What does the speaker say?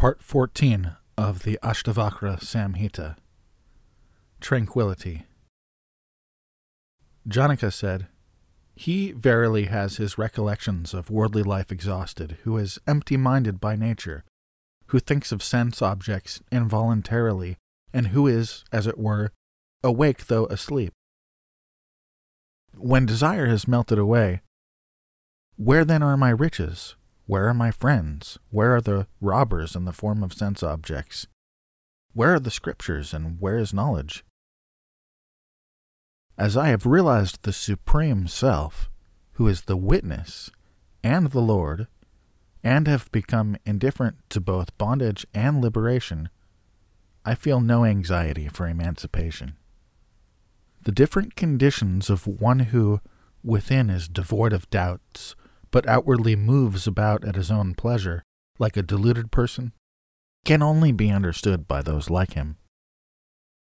Part 14 of the Ashtavakra Samhita Tranquility. Janaka said, He verily has his recollections of worldly life exhausted, who is empty minded by nature, who thinks of sense objects involuntarily, and who is, as it were, awake though asleep. When desire has melted away, where then are my riches? Where are my friends? Where are the robbers in the form of sense objects? Where are the scriptures, and where is knowledge? As I have realized the Supreme Self, who is the witness and the Lord, and have become indifferent to both bondage and liberation, I feel no anxiety for emancipation. The different conditions of one who within is devoid of doubts, but outwardly moves about at his own pleasure, like a deluded person, can only be understood by those like him.